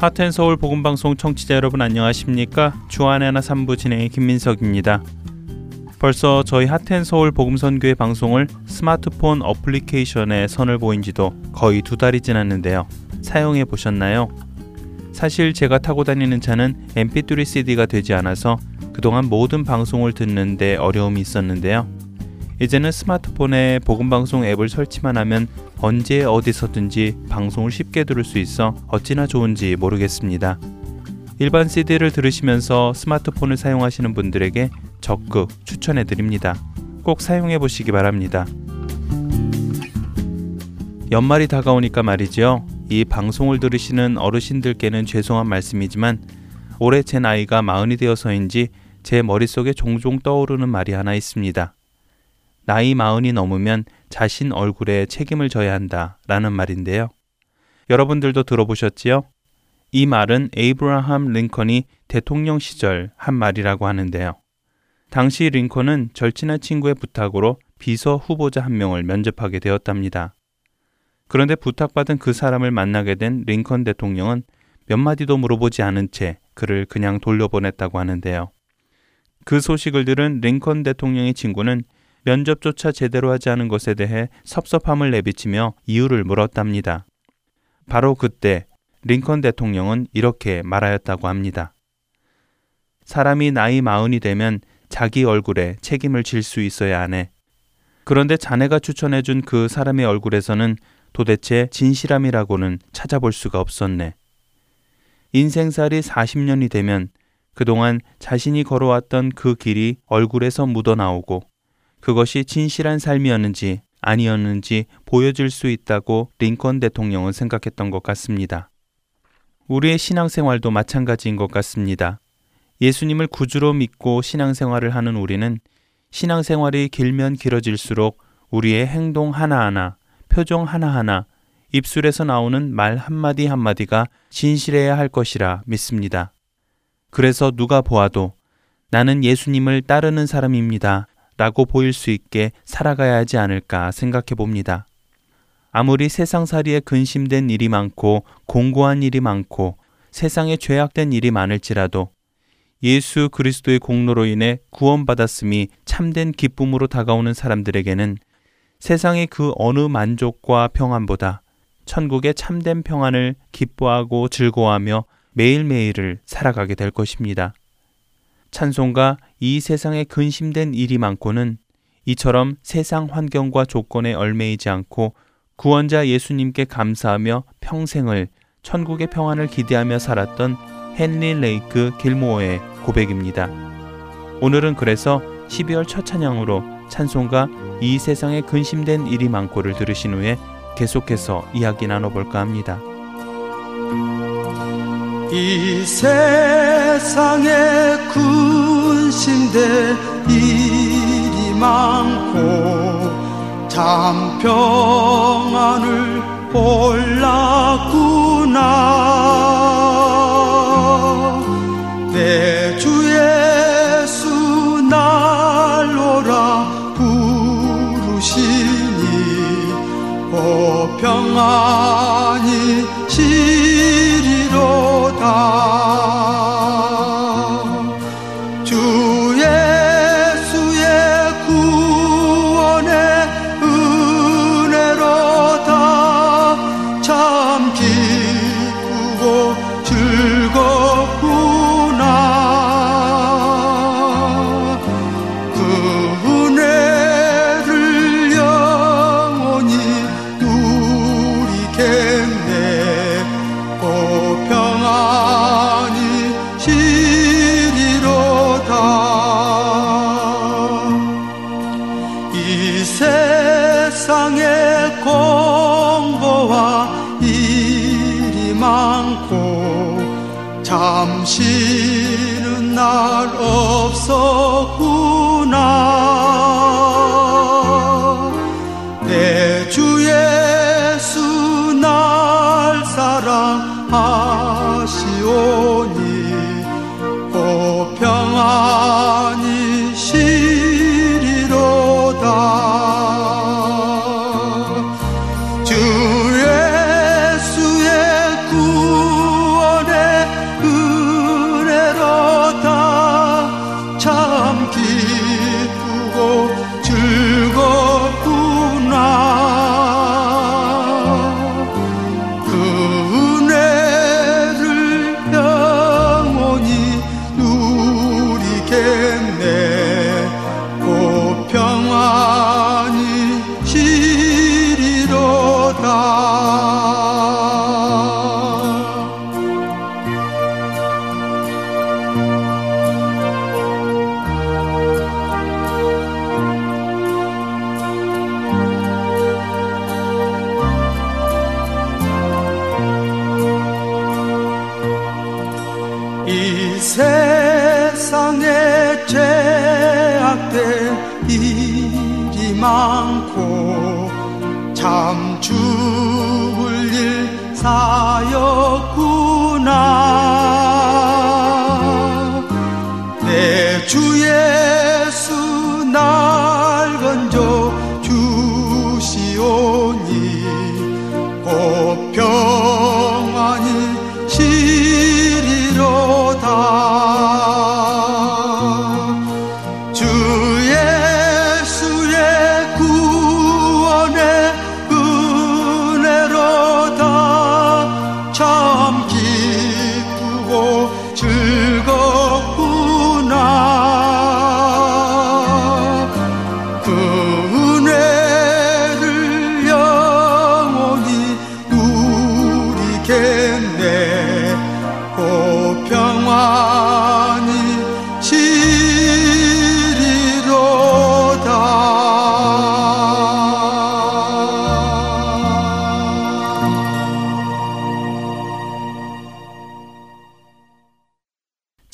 하텐서울 복음방송 청취자 여러분 안녕하십니까? 주안의 하나 3부 진행의 김민석입니다. 벌써 저희 하텐서울 복음선교회 방송을 스마트폰 어플리케이션에 선을 보인 지도 거의 두 달이 지났는데요. 사용해 보셨나요? 사실 제가 타고 다니는 차는 mp3 CD가 되지 않아서 그동안 모든 방송을 듣는데 어려움이 있었는데요. 이제는 스마트폰에 복음방송 앱을 설치만 하면 언제 어디서든지 방송을 쉽게 들을 수 있어 어찌나 좋은지 모르겠습니다. 일반 CD를 들으시면서 스마트폰을 사용하시는 분들에게 적극 추천해 드립니다. 꼭 사용해 보시기 바랍니다. 연말이 다가오니까 말이죠. 이 방송을 들으시는 어르신들께는 죄송한 말씀이지만 올해 제 나이가 마흔이 되어서인지 제 머릿속에 종종 떠오르는 말이 하나 있습니다. 나이 마흔이 넘으면 자신 얼굴에 책임을 져야 한다 라는 말인데요. 여러분들도 들어보셨지요? 이 말은 에이브라함 링컨이 대통령 시절 한 말이라고 하는데요. 당시 링컨은 절친한 친구의 부탁으로 비서 후보자 한 명을 면접하게 되었답니다. 그런데 부탁받은 그 사람을 만나게 된 링컨 대통령은 몇 마디도 물어보지 않은 채 그를 그냥 돌려보냈다고 하는데요. 그 소식을 들은 링컨 대통령의 친구는 면접조차 제대로 하지 않은 것에 대해 섭섭함을 내비치며 이유를 물었답니다. 바로 그때 링컨 대통령은 이렇게 말하였다고 합니다. 사람이 나이 마흔이 되면 자기 얼굴에 책임을 질 수 있어야 하네. 그런데 자네가 추천해준 그 사람의 얼굴에서는 도대체 진실함이라고는 찾아볼 수가 없었네. 인생살이 40년이 되면 그동안 자신이 걸어왔던 그 길이 얼굴에서 묻어나오고 그것이 진실한 삶이었는지 아니었는지 보여줄 수 있다고 링컨 대통령은 생각했던 것 같습니다. 우리의 신앙생활도 마찬가지인 것 같습니다. 예수님을 구주로 믿고 신앙생활을 하는 우리는 신앙생활이 길면 길어질수록 우리의 행동 하나하나, 표정 하나하나, 입술에서 나오는 말 한마디 한마디가 진실해야 할 것이라 믿습니다. 그래서 누가 보아도 나는 예수님을 따르는 사람입니다. 라고 보일 수 있게 살아가야 하지 않을까 생각해 봅니다. 아무리 세상살이에 근심된 일이 많고 공고한 일이 많고 세상에 죄악된 일이 많을지라도 예수 그리스도의 공로로 인해 구원받았음이 참된 기쁨으로 다가오는 사람들에게는 세상의 그 어느 만족과 평안보다 천국의 참된 평안을 기뻐하고 즐거워하며 매일매일을 살아가게 될 것입니다. 찬송가 이 세상에 근심된 일이 많고는 이처럼 세상 환경과 조건에 얼매이지 않고 구원자 예수님께 감사하며 평생을 천국의 평안을 기대하며 살았던 헨리 레이크 길모어의 고백입니다. 오늘은 그래서 12월 첫 찬양으로 찬송가 이 세상에 근심된 일이 많고를 들으신 후에 계속해서 이야기 나눠볼까 합니다. 이 세상에 군신대 일이 많고 참 평안을 몰랐구나. 내 주 예수 날로라 부르시니 오 평안이 이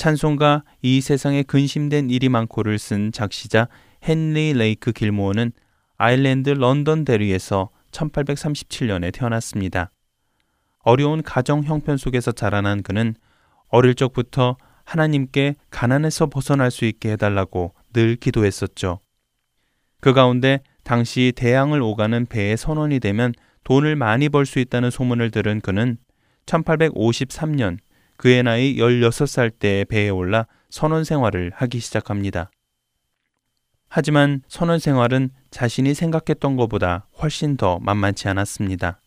찬송가 이 세상에 근심된 일이 많고를 쓴 작시자 헨리 레이크 길모어는 아일랜드 런던데리에서 1837년에 태어났습니다. 어려운 가정 형편 속에서 자라난 그는 어릴 적부터 하나님께 가난에서 벗어날 수 있게 해달라고 늘 기도했었죠. 그 가운데 당시 대양을 오가는 배의 선원이 되면 돈을 많이 벌 수 있다는 소문을 들은 그는 1853년 그의 나이 16살 때에 배에 올라 선원 생활을 하기 시작합니다. 하지만 선원 생활은 자신이 생각했던 것보다 훨씬 더 만만치 않았습니다.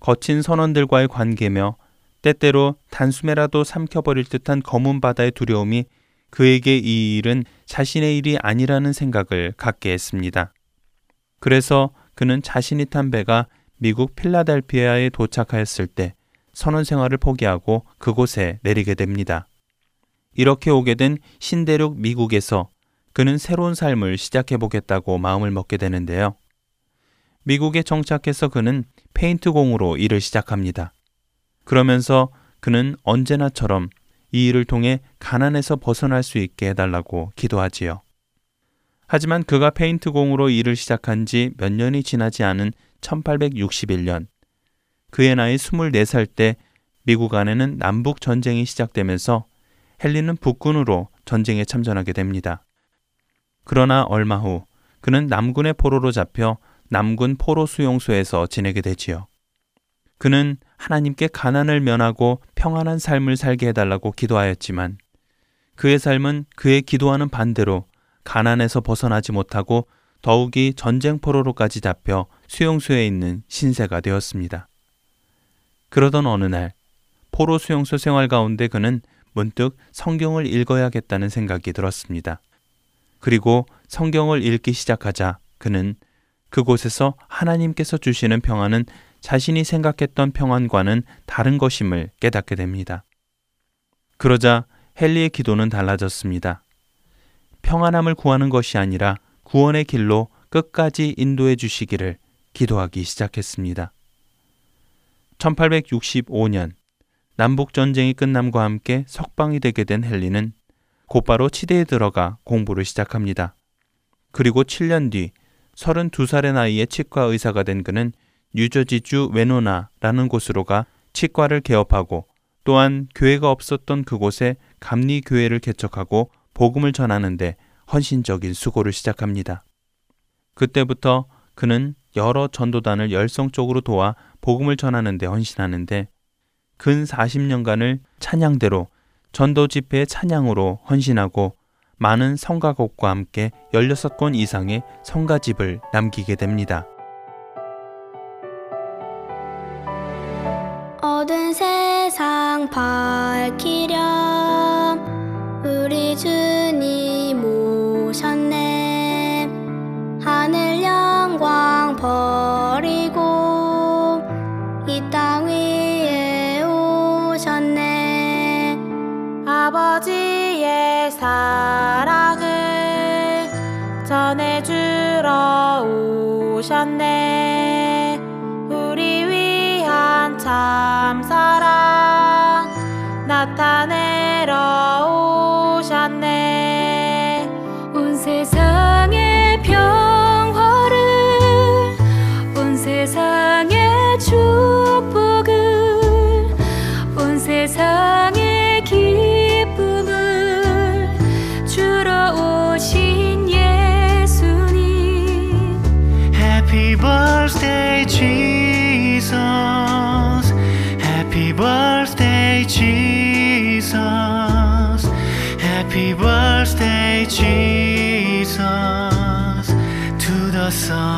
거친 선원들과의 관계며 때때로 단숨에라도 삼켜버릴 듯한 검은 바다의 두려움이 그에게 이 일은 자신의 일이 아니라는 생각을 갖게 했습니다. 그래서 그는 자신이 탄 배가 미국 필라델피아에 도착하였을 때 선원 생활을 포기하고 그곳에 내리게 됩니다. 이렇게 오게 된 신대륙 미국에서 그는 새로운 삶을 시작해 보겠다고 마음을 먹게 되는데요. 미국에 정착해서 그는 페인트 공으로 일을 시작합니다. 그러면서 그는 언제나처럼 이 일을 통해 가난에서 벗어날 수 있게 해달라고 기도하지요. 하지만 그가 페인트 공으로 일을 시작한 지 몇 년이 지나지 않은 1861년, 그의 나이 24살 때 미국 안에는 남북 전쟁이 시작되면서 헨리는 북군으로 전쟁에 참전하게 됩니다. 그러나 얼마 후 그는 남군의 포로로 잡혀 남군 포로 수용소에서 지내게 되지요. 그는 하나님께 가난을 면하고 평안한 삶을 살게 해달라고 기도하였지만 그의 삶은 그의 기도하는 반대로 가난에서 벗어나지 못하고 더욱이 전쟁 포로로까지 잡혀 수용소에 있는 신세가 되었습니다. 그러던 어느 날 포로 수용소 생활 가운데 그는 문득 성경을 읽어야겠다는 생각이 들었습니다. 그리고 성경을 읽기 시작하자 그는 그곳에서 하나님께서 주시는 평안은 자신이 생각했던 평안과는 다른 것임을 깨닫게 됩니다. 그러자 헨리의 기도는 달라졌습니다. 평안함을 구하는 것이 아니라 구원의 길로 끝까지 인도해 주시기를 기도하기 시작했습니다. 1865년 남북 전쟁이 끝남과 함께 석방이 되게 된 헨리는 곧바로 치대에 들어가 공부를 시작합니다. 그리고 7년 뒤 32살의 나이에 치과 의사가 된 그는 뉴저지주 웨노나라는 곳으로 가 치과를 개업하고 또한 교회가 없었던 그곳에 감리 교회를 개척하고 복음을 전하는데 헌신적인 수고를 시작합니다. 그때부터 그는 여러 전도단을 열성적으로 도와 복음을 전하는 데 헌신하는데 근 40년간을 찬양대로 전도 집회의 찬양으로 헌신하고 많은 성가곡과 함께 16권 이상의 성가집을 남기게 됩니다. 어두운 세상 밝히렴 sun.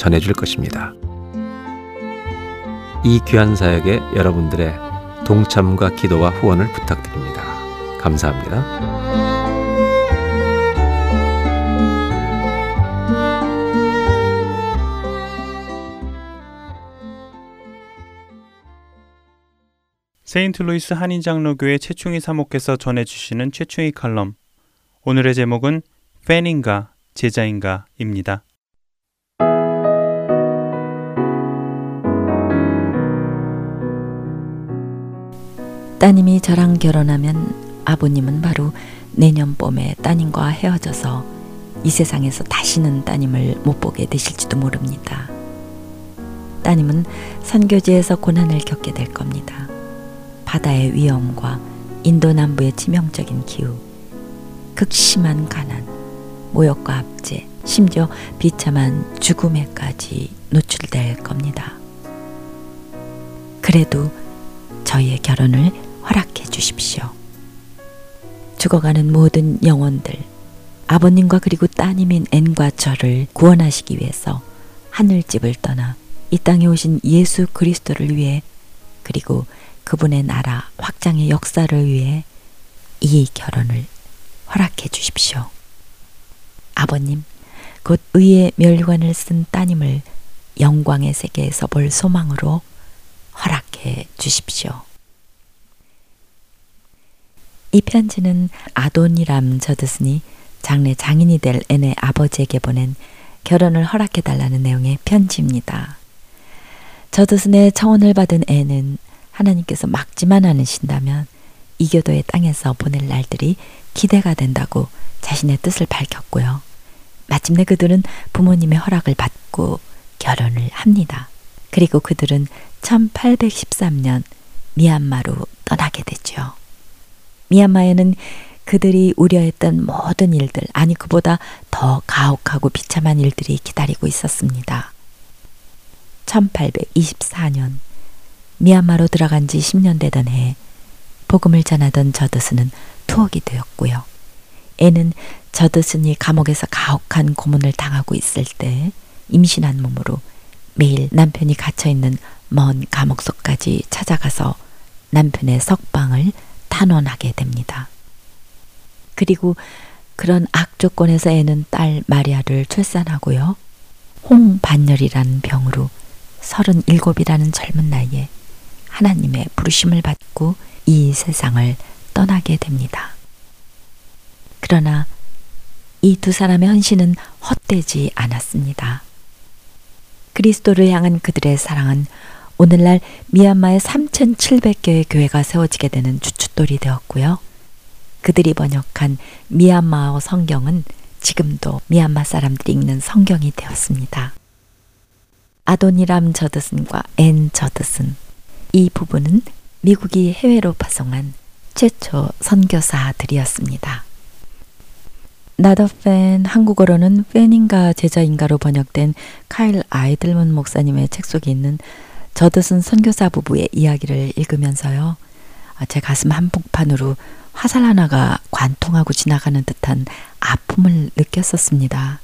전해줄 것입니다. 이 귀한 사역에 여러분들의 동참과 기도와 후원을 부탁드립니다. 감사합니다. 세인트루이스 한인장로교회 최충희 목사께서 전해주시는 최충희 칼럼. 오늘의 제목은 팬인가 제자인가입니다. 따님이 저랑 결혼하면 아버님은 바로 내년 봄에 따님과 헤어져서 이 세상에서 다시는 따님을 못 보게 되실지도 모릅니다. 따님은 선교지에서 고난을 겪게 될 겁니다. 바다의 위험과 인도 남부의 치명적인 기후, 극심한 가난, 모욕과 압제, 심지어 비참한 죽음에까지 노출될 겁니다. 그래도 저희의 결혼을 허락해 주십시오. 죽어가는 모든 영혼들, 아버님과 그리고 따님인 앤과 저를 구원하시기 위해서 하늘집을 떠나 이 땅에 오신 예수 그리스도를 위해 그리고 그분의 나라 확장의 역사를 위해 이 결혼을 허락해 주십시오. 아버님, 곧 의의 멸관을 쓴 따님을 영광의 세계에서 볼 소망으로 허락해 주십시오. 이 편지는 아도니람 저드슨이 장래 장인이 될 앤의 아버지에게 보낸 결혼을 허락해 달라는 내용의 편지입니다. 저드슨의 청혼을 받은 앤은 하나님께서 막지만 않으신다면 이교도의 땅에서 보낼 날들이 기대가 된다고 자신의 뜻을 밝혔고요. 마침내 그들은 부모님의 허락을 받고 결혼을 합니다. 그리고 그들은 1813년 미얀마로 떠나게 되죠. 미얀마에는 그들이 우려했던 모든 일들, 아니 그보다 더 가혹하고 비참한 일들이 기다리고 있었습니다. 1824년 미얀마로 들어간 지 10년 되던 해 복음을 전하던 저드스는 투옥이 되었고요. 애는 저드슨이 감옥에서 가혹한 고문을 당하고 있을 때 임신한 몸으로 매일 남편이 갇혀 있는 먼 감옥 속까지 찾아가서 남편의 석방을 탄원하게 됩니다. 그리고 그런 악조건에서 애는 딸 마리아를 출산하고요. 홍반열이라는 병으로 37이라는 젊은 나이에 하나님의 부르심을 받고 이 세상을 떠나게 됩니다. 그러나 이 두 사람의 헌신은 헛되지 않았습니다. 그리스도를 향한 그들의 사랑은 오늘날 미얀마에 3,700개의 교회가 세워지게 되는 주춧돌이 되었고요. 그들이 번역한 미얀마어 성경은 지금도 미얀마 사람들이 읽는 성경이 되었습니다. 아도니람 저드슨과 앤 저드슨 이 부부는 미국이 해외로 파송한 최초 선교사들이었습니다. 나더팬 한국어로는 팬인가 제자인가로 번역된 카일 아이들먼 목사님의 책 속에 있는 저드슨 선교사 부부의 이야기를 읽으면서요. 아, 제 가슴 한복판으로 화살 하나가 관통하고 지나가는 듯한 아픔을 느꼈었습니다.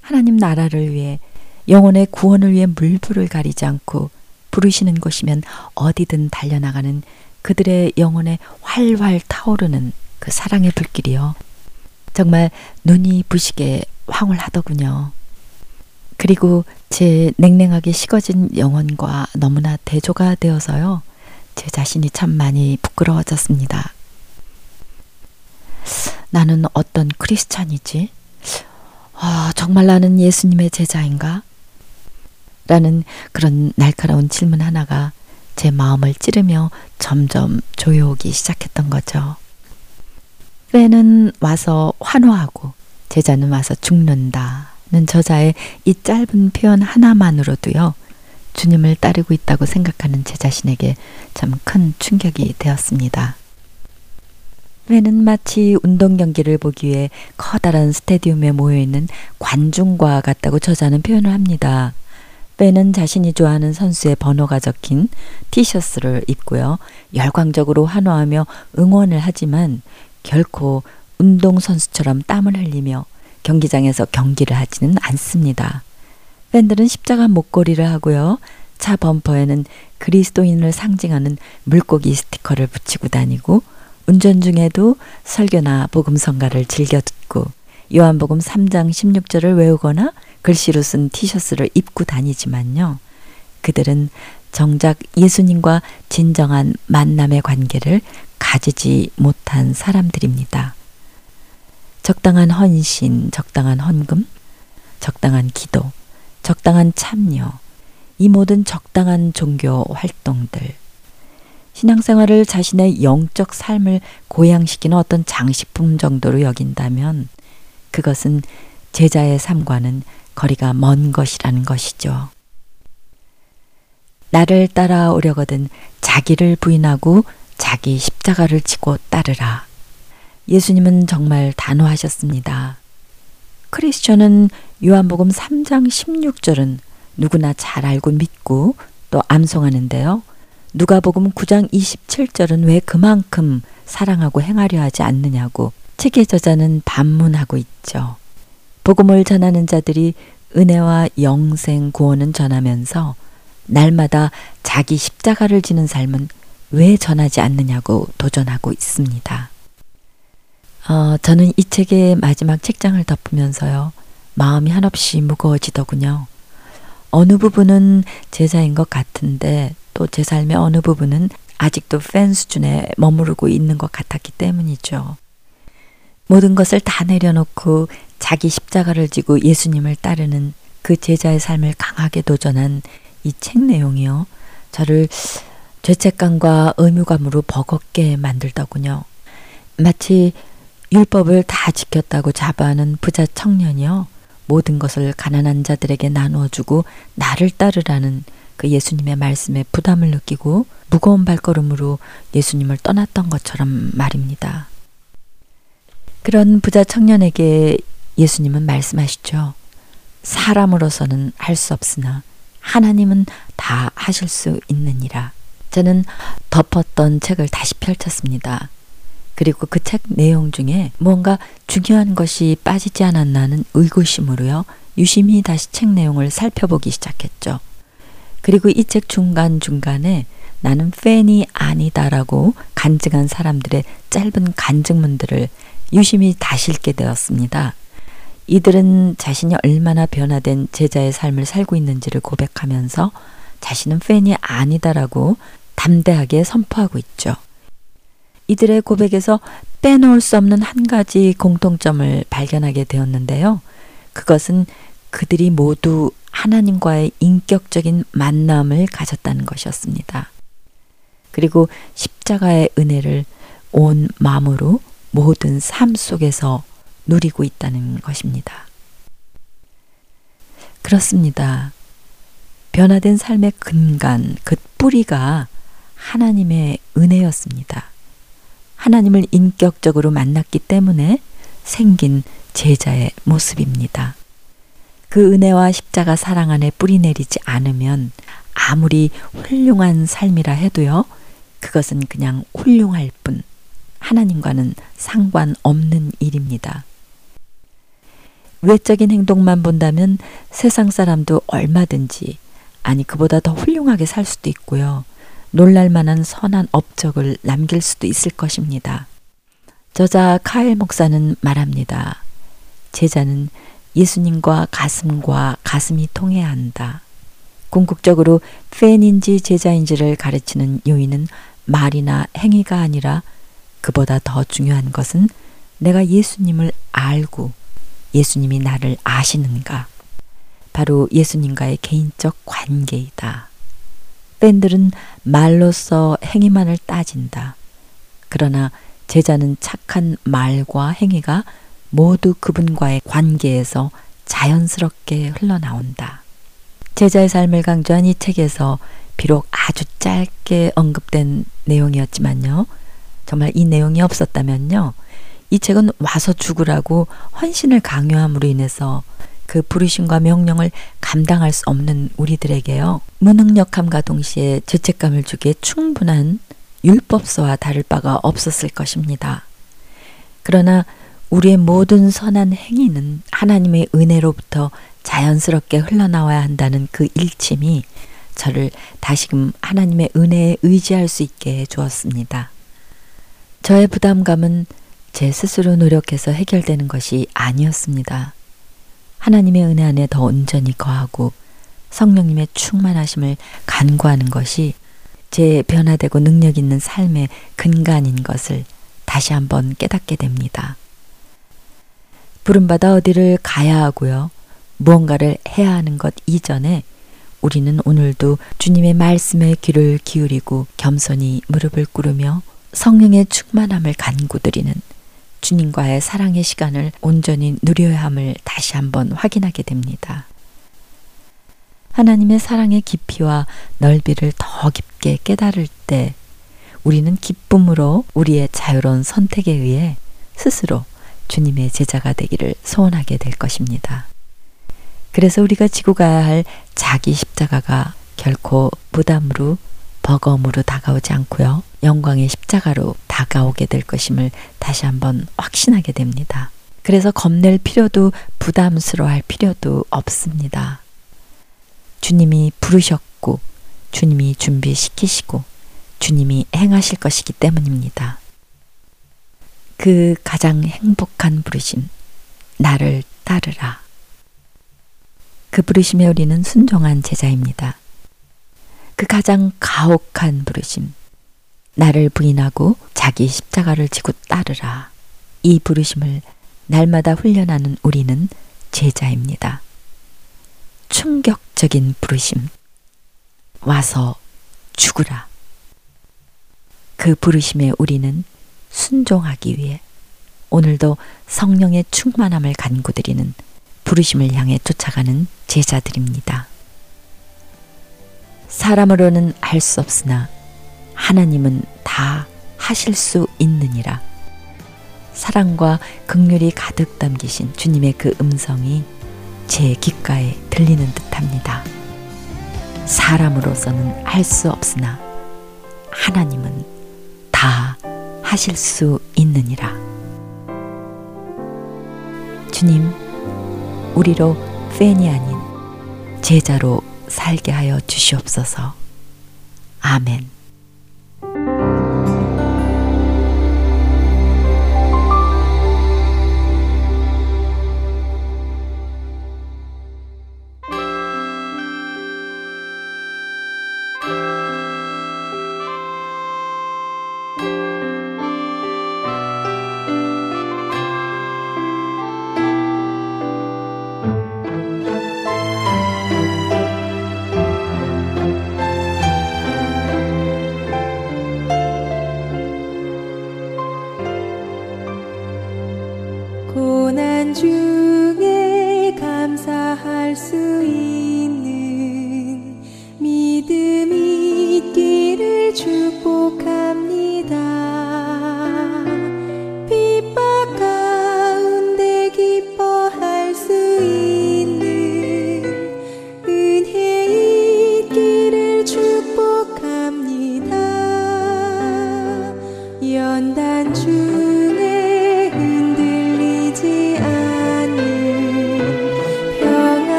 하나님 나라를 위해 영혼의 구원을 위해 물불을 가리지 않고 부르시는 곳이면 어디든 달려나가는 그들의 영혼에 활활 타오르는 그 사랑의 불길이요. 정말 눈이 부시게 황홀하더군요. 그리고 제 냉랭하게 식어진 영혼과 너무나 대조가 되어서요. 제 자신이 참 많이 부끄러워졌습니다. 나는 어떤 크리스찬이지? 아, 정말 나는 예수님의 제자인가? 라는 그런 날카로운 질문 하나가 제 마음을 찌르며 점점 조여오기 시작했던 거죠. 빼는 와서 환호하고 제자는 와서 죽는다 는 저자의 이 짧은 표현 하나만으로도요. 주님을 따르고 있다고 생각하는 제 자신에게 참 큰 충격이 되었습니다. 왜는 마치 운동 경기를 보기 위해 커다란 스테디움에 모여있는 관중과 같다고 저자는 표현을 합니다. 빼는 자신이 좋아하는 선수의 번호가 적힌 티셔츠를 입고요. 열광적으로 환호하며 응원을 하지만 결코 운동선수처럼 땀을 흘리며 경기장에서 경기를 하지는 않습니다. 팬들은 십자가 목걸이를 하고요. 차 범퍼에는 그리스도인을 상징하는 물고기 스티커를 붙이고 다니고 운전 중에도 설교나 복음성가를 즐겨 듣고 요한복음 3장 16절을 외우거나 글씨로 쓴 티셔츠를 입고 다니지만요. 그들은 정작 예수님과 진정한 만남의 관계를 가지지 못한 사람들입니다. 적당한 헌신, 적당한 헌금, 적당한 기도, 적당한 참여, 이 모든 적당한 종교 활동들, 신앙생활을 자신의 영적 삶을 고양시키는 어떤 장식품 정도로 여긴다면 그것은 제자의 삶과는 거리가 먼 것이라는 것이죠. 나를 따라오려거든 자기를 부인하고 자기 십자가를 지고 따르라. 예수님은 정말 단호하셨습니다. 크리스천은 요한복음 3장 16절은 누구나 잘 알고 믿고 또 암송하는데요. 누가복음 9장 27절은 왜 그만큼 사랑하고 행하려 하지 않느냐고 책의 저자는 반문하고 있죠. 복음을 전하는 자들이 은혜와 영생 구원은 전하면서 날마다 자기 십자가를 지는 삶은 왜 전하지 않느냐고 도전하고 있습니다. 어, 저는 이 책의 마지막 책장을 덮으면서요. 마음이 한없이 무거워지더군요. 어느 부분은 제자인 것 같은데 또 제 삶의 어느 부분은 아직도 팬 수준에 머무르고 있는 것 같았기 때문이죠. 모든 것을 다 내려놓고 자기 십자가를 지고 예수님을 따르는 그 제자의 삶을 강하게 도전한 이 책 내용이요. 저를 죄책감과 의무감으로 버겁게 만들더군요. 마치 율법을 다 지켰다고 자부하는 부자 청년이요. 모든 것을 가난한 자들에게 나누어 주고 나를 따르라는 그 예수님의 말씀에 부담을 느끼고 무거운 발걸음으로 예수님을 떠났던 것처럼 말입니다. 그런 부자 청년에게 예수님은 말씀하시죠. 사람으로서는 할 수 없으나 하나님은 다 하실 수 있느니라. 저는 덮었던 책을 다시 펼쳤습니다. 그리고 그 책 내용 중에 뭔가 중요한 것이 빠지지 않았나는 의구심으로요. 유심히 다시 책 내용을 살펴보기 시작했죠. 그리고 이 책 중간중간에 나는 팬이 아니다라고 간증한 사람들의 짧은 간증문들을 유심히 다시 읽게 되었습니다. 이들은 자신이 얼마나 변화된 제자의 삶을 살고 있는지를 고백하면서 자신은 팬이 아니다라고 담대하게 선포하고 있죠. 이들의 고백에서 빼놓을 수 없는 한 가지 공통점을 발견하게 되었는데요. 그것은 그들이 모두 하나님과의 인격적인 만남을 가졌다는 것이었습니다. 그리고 십자가의 은혜를 온 마음으로 모든 삶 속에서 누리고 있다는 것입니다. 그렇습니다. 변화된 삶의 근간, 그 뿌리가 하나님의 은혜였습니다. 하나님을 인격적으로 만났기 때문에 생긴 제자의 모습입니다. 그 은혜와 십자가 사랑 안에 뿌리 내리지 않으면 아무리 훌륭한 삶이라 해도요, 그것은 그냥 훌륭할 뿐, 하나님과는 상관없는 일입니다. 외적인 행동만 본다면 세상 사람도 얼마든지, 아니, 그보다 더 훌륭하게 살 수도 있고요. 놀랄만한 선한 업적을 남길 수도 있을 것입니다. 저자 카일 목사는 말합니다. 제자는 예수님과 가슴과 가슴이 통해야 한다. 궁극적으로 팬인지 제자인지를 가르치는 요인은 말이나 행위가 아니라 그보다 더 중요한 것은 내가 예수님을 알고 예수님이 나를 아시는가. 바로 예수님과의 개인적 관계이다. 팬들은 말로써 행위만을 따진다. 그러나 제자는 착한 말과 행위가 모두 그분과의 관계에서 자연스럽게 흘러나온다. 제자의 삶을 강조한 이 책에서 비록 아주 짧게 언급된 내용이었지만요. 정말 이 내용이 없었다면요. 이 책은 와서 죽으라고 헌신을 강요함으로 인해서 그 부르심과 명령을 감당할 수 없는 우리들에게요. 무능력함과 동시에 죄책감을 주기에 충분한 율법서와 다를 바가 없었을 것입니다. 그러나 우리의 모든 선한 행위는 하나님의 은혜로부터 자연스럽게 흘러나와야 한다는 그 일침이 저를 다시금 하나님의 은혜에 의지할 수 있게 해 주었습니다. 저의 부담감은 제 스스로 노력해서 해결되는 것이 아니었습니다. 하나님의 은혜 안에 더 온전히 거하고 성령님의 충만하심을 간구하는 것이 제 변화되고 능력 있는 삶의 근간인 것을 다시 한번 깨닫게 됩니다. 부름받아 어디를 가야 하고요. 무언가를 해야 하는 것 이전에 우리는 오늘도 주님의 말씀에 귀를 기울이고 겸손히 무릎을 꿇으며 성령의 충만함을 간구드리는 주님과의 사랑의 시간을 온전히 누려야 함을 다시 한번 확인하게 됩니다. 하나님의 사랑의 깊이와 넓이를 더 깊게 깨달을 때 우리는 기쁨으로 우리의 자유로운 선택에 의해 스스로 주님의 제자가 되기를 소원하게 될 것입니다. 그래서 우리가 지고 가야 할 자기 십자가가 결코 부담으로 버거움으로 다가오지 않고요. 영광의 십자가로 다가오게 될 것임을 다시 한번 확신하게 됩니다. 그래서 겁낼 필요도 부담스러워할 필요도 없습니다. 주님이 부르셨고 주님이 준비시키시고 주님이 행하실 것이기 때문입니다. 그 가장 행복한 부르심, 나를 따르라. 그 부르심에 우리는 순종한 제자입니다. 그 가장 가혹한 부르심, 나를 부인하고 자기 십자가를 지고 따르라. 이 부르심을 날마다 훈련하는 우리는 제자입니다. 충격적인 부르심. 와서 죽으라. 그 부르심에 우리는 순종하기 위해 오늘도 성령의 충만함을 간구드리는 부르심을 향해 쫓아가는 제자들입니다. 사람으로는 할 수 없으나 하나님은 다 하실 수 있느니라. 사랑과 극률이 가득 담기신 주님의 그 음성이 제 귓가에 들리는 듯합니다. 사람으로서는 할 수 없으나 하나님은 다 하실 수 있느니라. 주님, 우리로 팬이 아닌 제자로 살게 하여 주시옵소서. 아멘.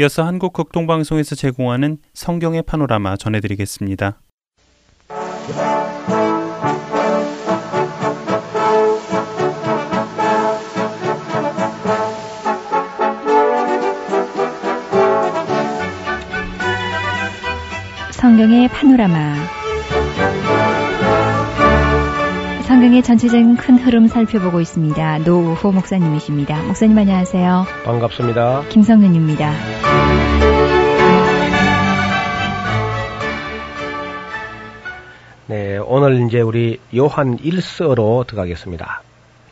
이어서 한국 극동방송에서 제공하는 성경의 파노라마 전해드리겠습니다. 성경의 파노라마 성경의 전체적인 큰 흐름 살펴보고 있습니다. 노우호 목사님이십니다. 목사님 안녕하세요. 반갑습니다. 김성윤입니다. 네, 오늘 이제 우리 요한 1서로 들어가겠습니다.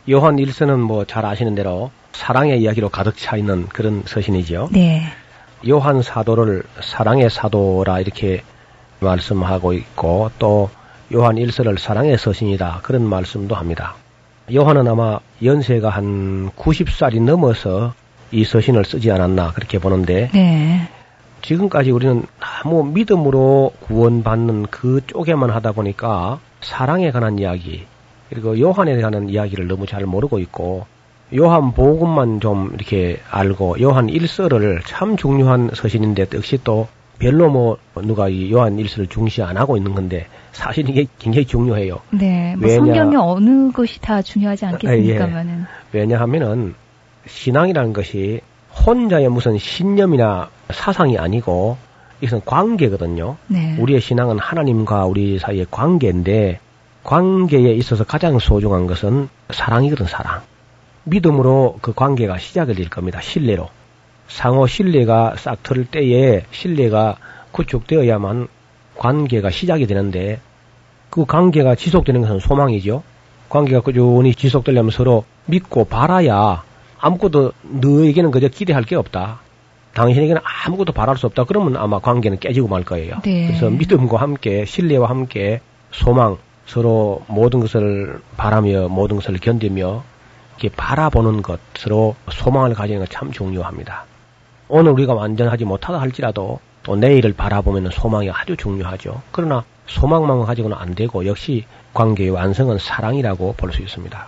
요한 1서는 뭐 잘 아시는 대로 사랑의 이야기로 가득 차 있는 그런 서신이죠. 네. 요한 사도를 사랑의 사도라 이렇게 말씀하고 있고 또 요한 1서를 사랑의 서신이다 그런 말씀도 합니다. 요한은 아마 연세가 한 90살이 넘어서 이 서신을 쓰지 않았나 그렇게 보는데 네. 지금까지 우리는 너무 믿음으로 구원받는 그 쪽에만 하다 보니까 사랑에 관한 이야기 그리고 요한에 관한 이야기를 너무 잘 모르고 있고 요한 복음만 좀 이렇게 알고 요한 1서를 참 중요한 서신인데 역시 또 별로 뭐 누가 이 요한 1서를 중시 안 하고 있는 건데 사실 이게 굉장히 중요해요. 네. 뭐 왜냐- 성경의 어느 것이 다 중요하지 않겠습니까만은. 왜냐하면은 신앙이라는 것이 혼자의 무슨 신념이나 사상이 아니고 이것은 관계거든요. 네. 우리의 신앙은 하나님과 우리 사이의 관계인데 관계에 있어서 가장 소중한 것은 사랑이거든 사랑. 믿음으로 그 관계가 시작을 될 겁니다. 신뢰로. 상호 신뢰가 싹틀 때에 신뢰가 구축되어야만 관계가 시작이 되는데 그 관계가 지속되는 것은 소망이죠. 관계가 꾸준히 지속되려면 서로 믿고 바라야 아무것도 너에게는 그저 기대할 게 없다. 당신에게는 아무것도 바랄 수 없다. 그러면 아마 관계는 깨지고 말 거예요. 네. 그래서 믿음과 함께 신뢰와 함께 소망 서로 모든 것을 바라며 모든 것을 견디며 이렇게 바라보는 것 서로 소망을 가지는 것 참 중요합니다. 오늘 우리가 완전하지 못하다 할지라도 또 내일을 바라보면 소망이 아주 중요하죠. 그러나 소망만 가지고는 안 되고 역시 관계의 완성은 사랑이라고 볼 수 있습니다.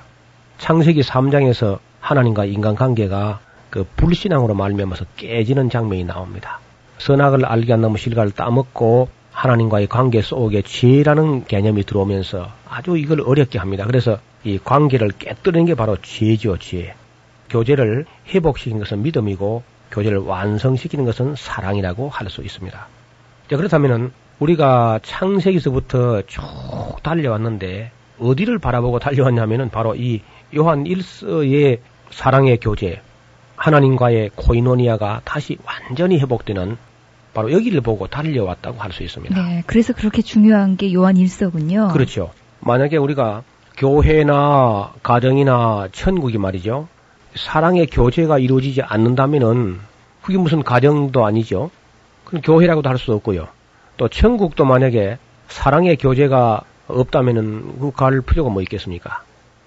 창세기 3장에서 하나님과 인간 관계가 그 불신앙으로 말미암아서 깨지는 장면이 나옵니다. 선악을 알게 안 나무 실과를 따먹고 하나님과의 관계 속에 죄라는 개념이 들어오면서 아주 이걸 어렵게 합니다. 그래서 이 관계를 깨뜨리는 게 바로 죄죠, 죄. 교제를 회복시키는 것은 믿음이고 교제를 완성시키는 것은 사랑이라고 할 수 있습니다. 자, 그렇다면은 우리가 창세기서부터 쭉 달려왔는데 어디를 바라보고 달려왔냐면은 바로 이 요한 1서의 사랑의 교제, 하나님과의 코이노니아가 다시 완전히 회복되는 바로 여기를 보고 달려왔다고 할 수 있습니다. 네. 그래서 그렇게 중요한 게 요한 일서군요. 그렇죠. 만약에 우리가 교회나 가정이나 천국이 말이죠. 사랑의 교제가 이루어지지 않는다면은 그게 무슨 가정도 아니죠. 그건 교회라고도 할 수 없고요. 또 천국도 만약에 사랑의 교제가 없다면은 그 갈 필요가 뭐 있겠습니까?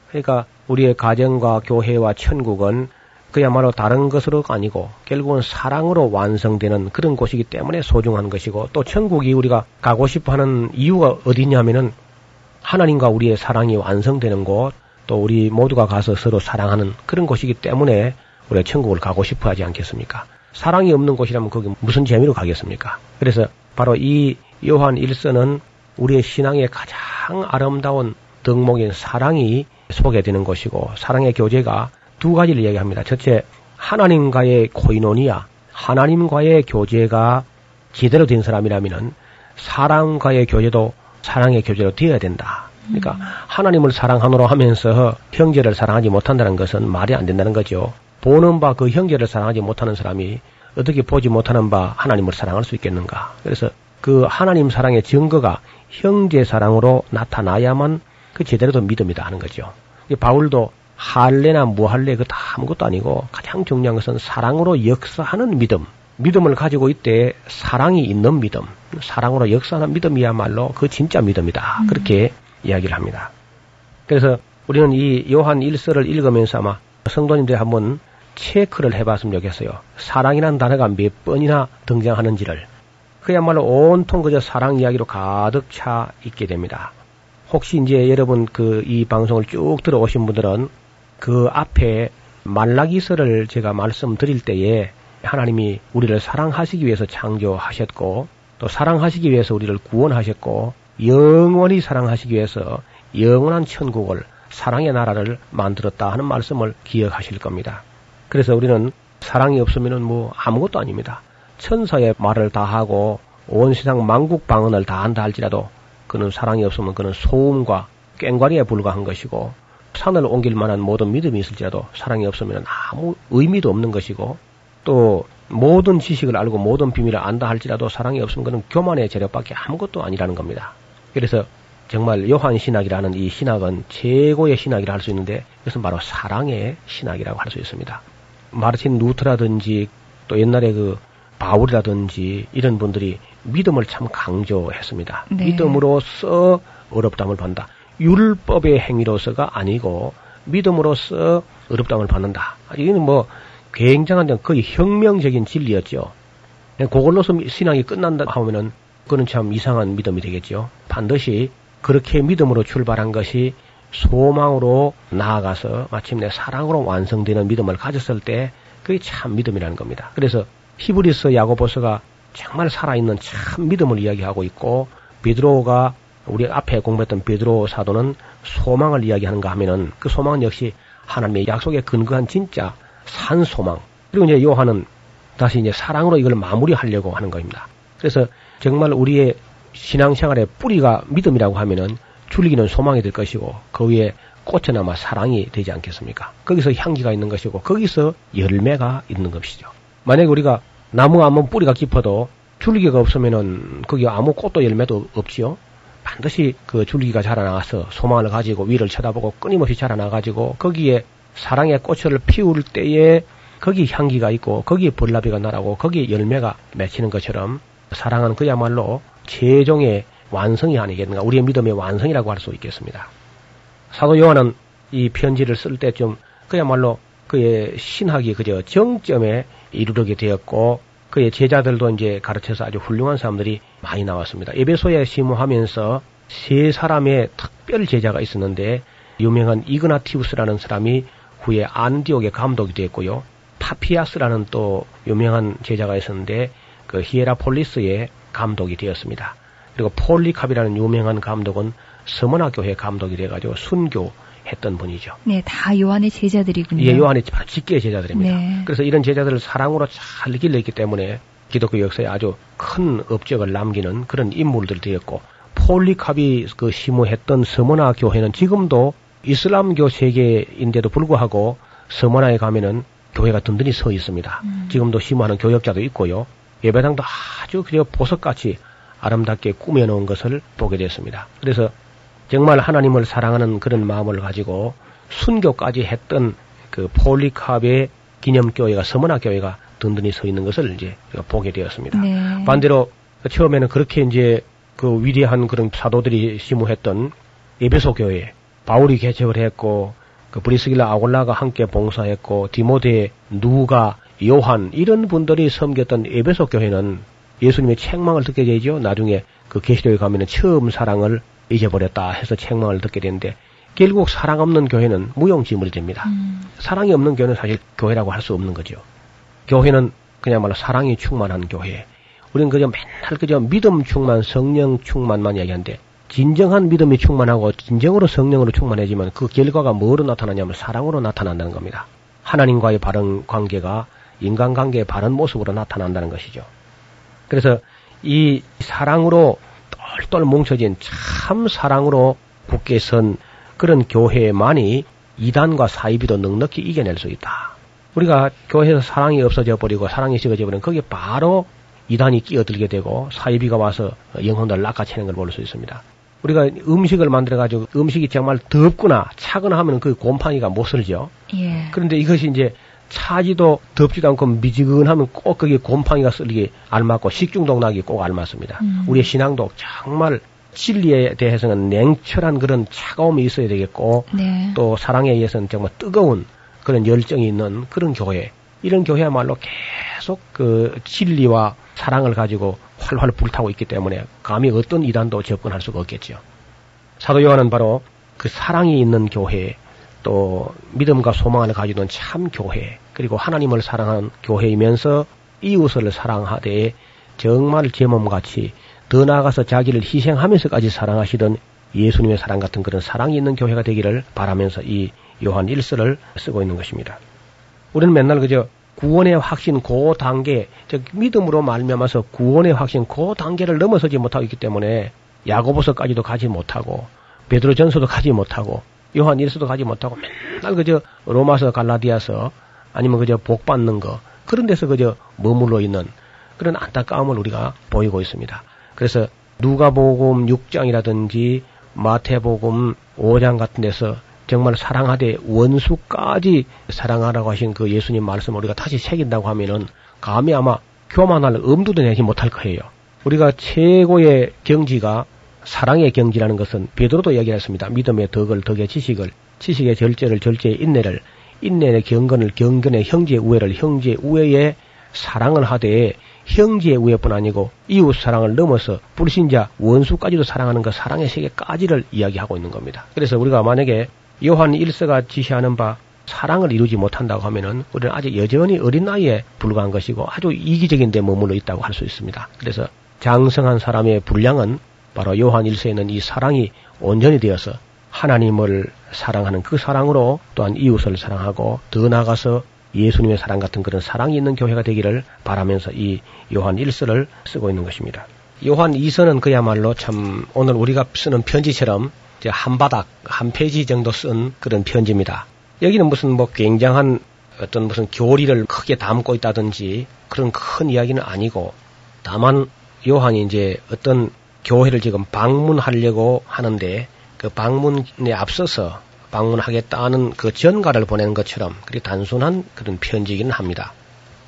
그러니까 우리의 가정과 교회와 천국은 그야말로 다른 것으로가 아니고 결국은 사랑으로 완성되는 그런 곳이기 때문에 소중한 것이고 또 천국이 우리가 가고 싶어 하는 이유가 어디냐면은 하나님과 우리의 사랑이 완성되는 곳, 또 우리 모두가 가서 서로 사랑하는 그런 곳이기 때문에 우리가 천국을 가고 싶어 하지 않겠습니까? 사랑이 없는 곳이라면 거기 무슨 재미로 가겠습니까? 그래서 바로 이 요한 1서는 우리의 신앙의 가장 아름다운 덕목인 사랑이 소개되는 것이고 사랑의 교제가 두 가지를 이야기합니다. 첫째, 하나님과의 코이노니아, 하나님과의 교제가 제대로 된 사람이라면은 사랑과의 교제도 사랑의 교제로 되어야 된다. 그러니까 하나님을 사랑하노로 하면서 형제를 사랑하지 못한다는 것은 말이 안 된다는 거죠. 보는 바 그 형제를 사랑하지 못하는 사람이 어떻게 보지 못하는 바 하나님을 사랑할 수 있겠는가. 그래서 그 하나님 사랑의 증거가 형제 사랑으로 나타나야만 그 제대로 된 믿음이다 하는 거죠. 이 바울도 할례나 무할례 그 다 아무것도 아니고 가장 중요한 것은 사랑으로 역사하는 믿음. 믿음을 가지고 있때 사랑이 있는 믿음, 사랑으로 역사하는 믿음이야말로 그 진짜 믿음이다. 그렇게 이야기를 합니다. 그래서 우리는 이 요한 1서를 읽으면서 아마 성도님들이 한번 체크를 해봤으면 좋겠어요. 사랑이라는 단어가 몇 번이나 등장하는지를. 그야말로 온통 그저 사랑 이야기로 가득 차 있게 됩니다. 혹시 이제 여러분 그 이 방송을 쭉 들어오신 분들은 그 앞에 말라기서를 제가 말씀드릴 때에 하나님이 우리를 사랑하시기 위해서 창조하셨고 또 사랑하시기 위해서 우리를 구원하셨고 영원히 사랑하시기 위해서 영원한 천국을 사랑의 나라를 만들었다 하는 말씀을 기억하실 겁니다. 그래서 우리는 사랑이 없으면 뭐 아무것도 아닙니다. 천사의 말을 다 하고 온 세상 만국 방언을 다 한다 할지라도 그는 사랑이 없으면 그는 소음과 꽹과리에 불과한 것이고 산을 옮길 만한 모든 믿음이 있을지라도 사랑이 없으면 아무 의미도 없는 것이고 또 모든 지식을 알고 모든 비밀을 안다 할지라도 사랑이 없으면 그는 교만의 재력밖에 아무것도 아니라는 겁니다. 그래서 정말 요한 신학이라는 이 신학은 최고의 신학이라 할 수 있는데 이것은 바로 사랑의 신학이라고 할 수 있습니다. 마르틴 루트라든지 또 옛날에 그 바울이라든지 이런 분들이 믿음을 참 강조했습니다. 네. 믿음으로써 어렵담을 받는다. 율법의 행위로서가 아니고 믿음으로써 어렵담을 받는다. 이거는 뭐 굉장한 거의 혁명적인 진리였죠. 그걸로서 신앙이 끝난다 하면은 그는 참 이상한 믿음이 되겠죠. 반드시 그렇게 믿음으로 출발한 것이 소망으로 나아가서 마침내 사랑으로 완성되는 믿음을 가졌을 때 그게 참 믿음이라는 겁니다. 그래서 히브리서 야고보서가 정말 살아있는 참 믿음을 이야기하고 있고 베드로가 우리 앞에 공부했던 베드로 사도는 소망을 이야기하는가 하면은 그 소망은 역시 하나님의 약속에 근거한 진짜 산 소망. 그리고 이제 요한은 다시 이제 사랑으로 이걸 마무리하려고 하는 겁니다. 그래서 정말 우리의 신앙생활의 뿌리가 믿음이라고 하면은 줄기는 소망이 될 것이고 그 위에 꽃은 아마 사랑이 되지 않겠습니까? 거기서 향기가 있는 것이고 거기서 열매가 있는 것이죠. 만약에 우리가 나무가 한번 뿌리가 깊어도 줄기가 없으면은 거기 아무 꽃도 열매도 없지요. 반드시 그 줄기가 자라나서 소망을 가지고 위를 쳐다보고 끊임없이 자라나가지고 거기에 사랑의 꽃을 피울 때에 거기 향기가 있고 거기에 벌나비가 날아고 거기에 열매가 맺히는 것처럼 사랑은 그야말로 최종의 완성이 아니겠는가 우리의 믿음의 완성이라고 할 수 있겠습니다. 사도 요한은 이 편지를 쓸 때 좀 그야말로 그의 신학이 그저 정점에 이르게 되었고 그의 제자들도 이제 가르쳐서 아주 훌륭한 사람들이 많이 나왔습니다. 에베소에 심호하면서 세 사람의 특별 제자가 있었는데 유명한 이그나티우스라는 사람이 후에 안디옥의 감독이 됐고요. 파피아스라는 또 유명한 제자가 있었는데 그 히에라폴리스의 감독이 되었습니다. 그리고 폴리캅이라는 유명한 감독은 서머나 교회 감독이 돼가지고 순교 했던 분이죠. 네, 다 요한의 제자들이군요. 예, 요한의 직계 제자들입니다. 네. 그래서 이런 제자들을 사랑으로 잘 길러있기 때문에 기독교 역사에 아주 큰 업적을 남기는 그런 인물들이 되었고 폴리캅이 그 심호했던 서머나 교회는 지금도 이슬람교 세계인데도 불구하고 서머나에 가면은 교회가 든든히 서 있습니다. 음. 지금도 심호하는 교역자도 있고요. 예배당도 아주 그저 보석같이 아름답게 꾸며놓은 것을 보게 됐습니다. 그래서 정말 하나님을 사랑하는 그런 마음을 가지고 순교까지 했던 그 폴리캅의 기념교회가 서머나 교회가 든든히 서 있는 것을 이제 보게 되었습니다. 네. 반대로 처음에는 그렇게 이제 그 위대한 그런 사도들이 심무했던 에베소 교회 바울이 개척을 했고 그 브리스길라 아골라가 함께 봉사했고 디모데 누가 요한 이런 분들이 섬겼던 에베소 교회는 예수님의 책망을 듣게 되죠. 나중에 그 계시록에 가면은 처음 사랑을 잊어버렸다 해서 책망을 듣게 되는데 결국 사랑 없는 교회는 무용지물이 됩니다. 음. 사랑이 없는 교회는 사실 교회라고 할 수 없는 거죠. 교회는 그야말로 사랑이 충만한 교회. 우리는 그저 맨날 그저 믿음 충만, 성령 충만만 얘기하는데 진정한 믿음이 충만하고 진정으로 성령으로 충만해지면 그 결과가 뭐로 나타나냐면 사랑으로 나타난다는 겁니다. 하나님과의 바른 관계가 인간관계의 바른 모습으로 나타난다는 것이죠. 그래서 이 사랑으로 똘똘 뭉쳐진 참 사랑으로 굳게 선 그런 교회만이 이단과 사이비도 넉넉히 이겨낼 수 있다. 우리가 교회에서 사랑이 없어져 버리고 사랑이 식어져 버리면 거기에 바로 이단이 끼어들게 되고 사이비가 와서 영혼들을 낚아채는 걸 볼 수 있습니다. 우리가 음식을 만들어 가지고 음식이 정말 덥거나 차거나 하면 그 곰팡이가 못 쓸죠. 예. 그런데 이것이 이제 차지도 덥지도 않고 미지근하면 꼭 거기에 곰팡이가 쓸기 알맞고 식중독 나기 꼭 알맞습니다. 음. 우리의 신앙도 정말 진리에 대해서는 냉철한 그런 차가움이 있어야 되겠고 네. 또 사랑에 의해서는 정말 뜨거운 그런 열정이 있는 그런 교회 이런 교회야말로 계속 그 진리와 사랑을 가지고 활활 불타고 있기 때문에 감히 어떤 이단도 접근할 수가 없겠죠. 사도 요한은 바로 그 사랑이 있는 교회 또 믿음과 소망을 있는 참 교회 그리고 하나님을 사랑하는 교회이면서 이웃을 사랑하되 정말 제 몸같이 더 나아가서 자기를 희생하면서까지 사랑하시던 예수님의 사랑 같은 그런 사랑이 있는 교회가 되기를 바라면서 이 요한 1서를 쓰고 있는 것입니다. 우리는 맨날 그저 구원의 확신 그 단계, 즉 믿음으로 말미암아서 구원의 확신 그 단계를 넘어서지 못하고 있기 때문에 야고보서까지도 가지 못하고 베드로전서도 가지 못하고 요한 1서도 가지 못하고 맨날 그저 로마서 갈라디아서 아니면 그저 복 받는 거 그런 데서 그저 머물러 있는 그런 안타까움을 우리가 보이고 있습니다. 그래서 누가복음 6장이라든지 마태복음 5장 같은 데서 정말 사랑하되 원수까지 사랑하라고 하신 그 예수님 말씀을 우리가 다시 새긴다고 하면은 감히 아마 교만할 엄두도 내지 못할 거예요. 우리가 최고의 경지가 사랑의 경지라는 것은 베드로도 얘기했습니다. 믿음의 덕을 덕의 지식을 지식의 절제를 절제의 인내를 인내의 경건을 경건의 형제의 우애를 형제의 우애에 사랑을 하되 형제의 우애뿐 아니고 이웃 사랑을 넘어서 불신자 원수까지도 사랑하는 그 사랑의 세계까지를 이야기하고 있는 겁니다. 그래서 우리가 만약에 요한 1서가 지시하는 바 사랑을 이루지 못한다고 하면은 우리는 아직 여전히 어린 나이에 불과한 것이고 아주 이기적인 데 머물러 있다고 할 수 있습니다. 그래서 장성한 사람의 분량은 바로 요한 1서에는 이 사랑이 온전히 되어서 하나님을 사랑하는 그 사랑으로 또한 이웃을 사랑하고 더 나아가서 예수님의 사랑 같은 그런 사랑이 있는 교회가 되기를 바라면서 이 요한 1서를 쓰고 있는 것입니다. 요한 2서는 그야말로 참 오늘 우리가 쓰는 편지처럼 한 바닥, 한 페이지 정도 쓴 그런 편지입니다. 여기는 무슨 뭐 굉장한 어떤 무슨 교리를 크게 담고 있다든지 그런 큰 이야기는 아니고 다만 요한이 이제 어떤 교회를 지금 방문하려고 하는데 그 방문에 앞서서 방문하겠다는 그 전가를 보내는 것처럼 그리 단순한 그런 편지이기는 합니다.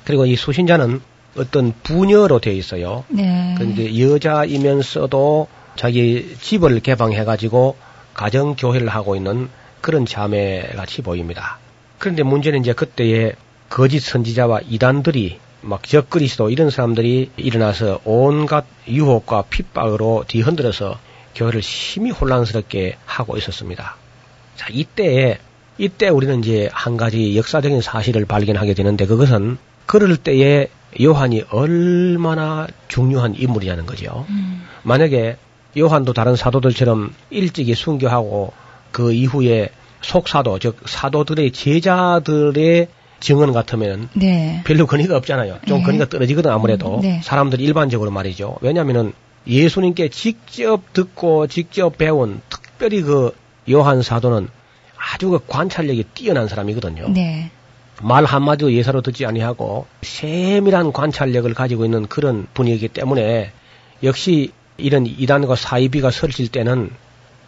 그리고 이 수신자는 어떤 부녀로 되어 있어요. 네. 그런데 여자이면서도 자기 집을 개방해 가지고 가정 교회를 하고 있는 그런 자매 같이 보입니다. 그런데 문제는 이제 그때에 거짓 선지자와 이단들이 막 적그리스도 이런 사람들이 일어나서 온갖 유혹과 핍박으로 뒤흔들어서 교회를 심히 혼란스럽게 하고 있었습니다. 자, 이때에 이때 우리는 이제 한 가지 역사적인 사실을 발견하게 되는데 그것은 그럴 때에 요한이 얼마나 중요한 인물이냐는 거죠. 음. 만약에 요한도 다른 사도들처럼 일찍이 순교하고 그 이후에 속사도 즉 사도들의 제자들의 증언 같으면 네. 별로 근거가 없잖아요. 좀 네. 근거가 떨어지거든 아무래도 음, 네. 사람들이 일반적으로 말이죠. 왜냐하면은 예수님께 직접 듣고 직접 배운 특별히 그 요한 사도는 아주 그 관찰력이 뛰어난 사람이거든요. 네. 말 한마디도 예사로 듣지 아니하고 세밀한 관찰력을 가지고 있는 그런 분이기 때문에 역시 이런 이단과 사이비가 설칠 때는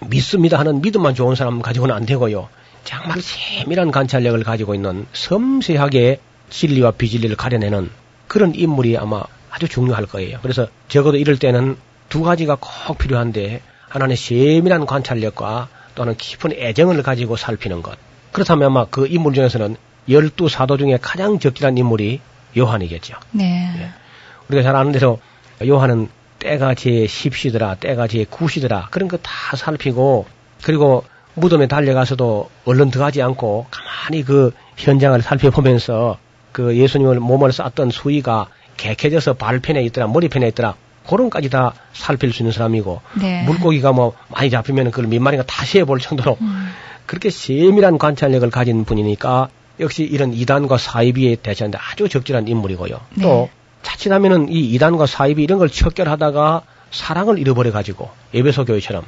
믿습니다 하는 믿음만 좋은 사람 가지고는 안 되고요. 정말 세밀한 관찰력을 가지고 있는 섬세하게 진리와 비진리를 가려내는 그런 인물이 아마 아주 중요할 거예요. 그래서 적어도 이럴 때는 두 가지가 꼭 필요한데 하나는 세밀한 관찰력과 또는 깊은 애정을 가지고 살피는 것. 그렇다면 아마 그 인물 중에서는 열두 사도 중에 가장 적절한 인물이 요한이겠죠. 네. 우리가 잘 아는 대로 요한은 때가 제 10시더라, 때가 제 9시더라, 그런 거 다 살피고, 그리고 무덤에 달려가서도 얼른 들어가지 않고 가만히 그 현장을 살펴보면서 그 예수님을 몸을 쌌던 수위가 개켜져서 발편에 있더라, 머리편에 있더라, 그런까지 다 살필 수 있는 사람이고, 네. 물고기가 뭐 많이 잡히면 그걸 몇 마리가 다 세어볼 정도로 음. 그렇게 세밀한 관찰력을 가진 분이니까 역시 이런 이단과 사이비에 대처하는데 아주 적절한 인물이고요. 네. 또 자칫하면은 이 이단과 사이비 이런 걸 척결하다가 사랑을 잃어버려 가지고 예배소 교회처럼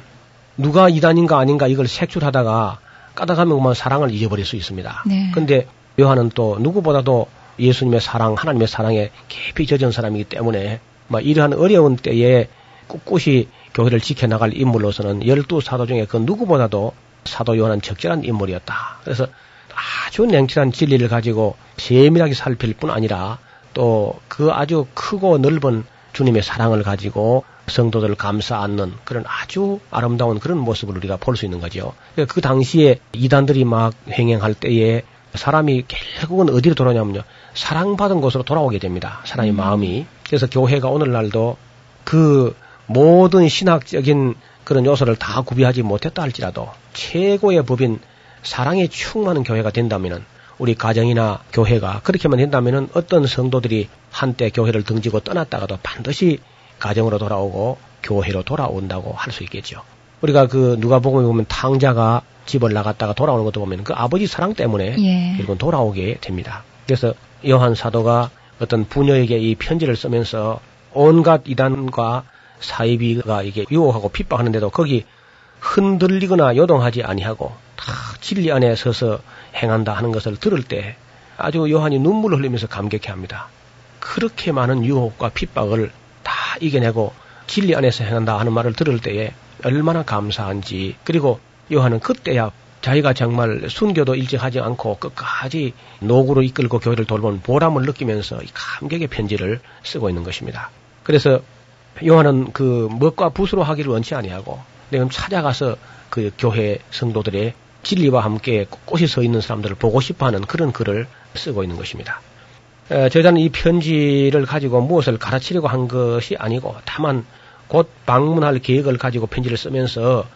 누가 이단인가 아닌가 이걸 색출하다가 까닥하면 그만 사랑을 잊어버릴 수 있습니다. 네. 근데 요한은 또 누구보다도 예수님의 사랑, 하나님의 사랑에 깊이 젖은 사람이기 때문에 막 이러한 어려운 때에 꿋꿋이 교회를 지켜나갈 인물로서는 열두 사도 중에 그 누구보다도 사도 요한은 적절한 인물이었다. 그래서 아주 냉철한 진리를 가지고 세밀하게 살필 뿐 아니라 또 그 아주 크고 넓은 주님의 사랑을 가지고 성도들을 감싸 안는 그런 아주 아름다운 그런 모습을 우리가 볼 수 있는 거죠. 그 당시에 이단들이 막 행행할 때에 사람이 결국은 어디로 돌아오냐면요. 사랑받은 곳으로 돌아오게 됩니다. 사람의 마음이. 그래서 교회가 오늘날도 그 모든 신학적인 그런 요소를 다 구비하지 못했다 할지라도 최고의 법인 사랑에 충만한 교회가 된다면은 우리 가정이나 교회가 그렇게만 된다면은 어떤 성도들이 한때 교회를 등지고 떠났다가도 반드시 가정으로 돌아오고 교회로 돌아온다고 할 수 있겠죠. 우리가 그 누가 복음에 보면 탕자가 집을 나갔다가 돌아오는 것도 보면 그 아버지 사랑 때문에 예. 결국은 돌아오게 됩니다. 그래서 요한 사도가 어떤 부녀에게 이 편지를 쓰면서 온갖 이단과 사이비가 이게 유혹하고 핍박하는데도 거기 흔들리거나 요동하지 아니하고 다 진리 안에 서서 행한다 하는 것을 들을 때 아주 요한이 눈물을 흘리면서 감격해합니다. 그렇게 많은 유혹과 핍박을 다 이겨내고 진리 안에서 행한다 하는 말을 들을 때에 얼마나 감사한지 그리고 요한은 그때야 자기가 정말 순교도 일찍 하지 않고 끝까지 노구로 이끌고 교회를 돌본 보람을 느끼면서 이 감격의 편지를 쓰고 있는 것입니다. 그래서 요한은 그 먹과 붓으로 하기를 원치 아니하고 내가 찾아가서 그 교회 성도들의 진리와 함께 꽃이 서 있는 사람들을 보고 싶어하는 그런 글을 쓰고 있는 것입니다. 에, 저자는 이 편지를 가지고 무엇을 가르치려고 한 것이 아니고 다만 곧 방문할 계획을 가지고 편지를 쓰면서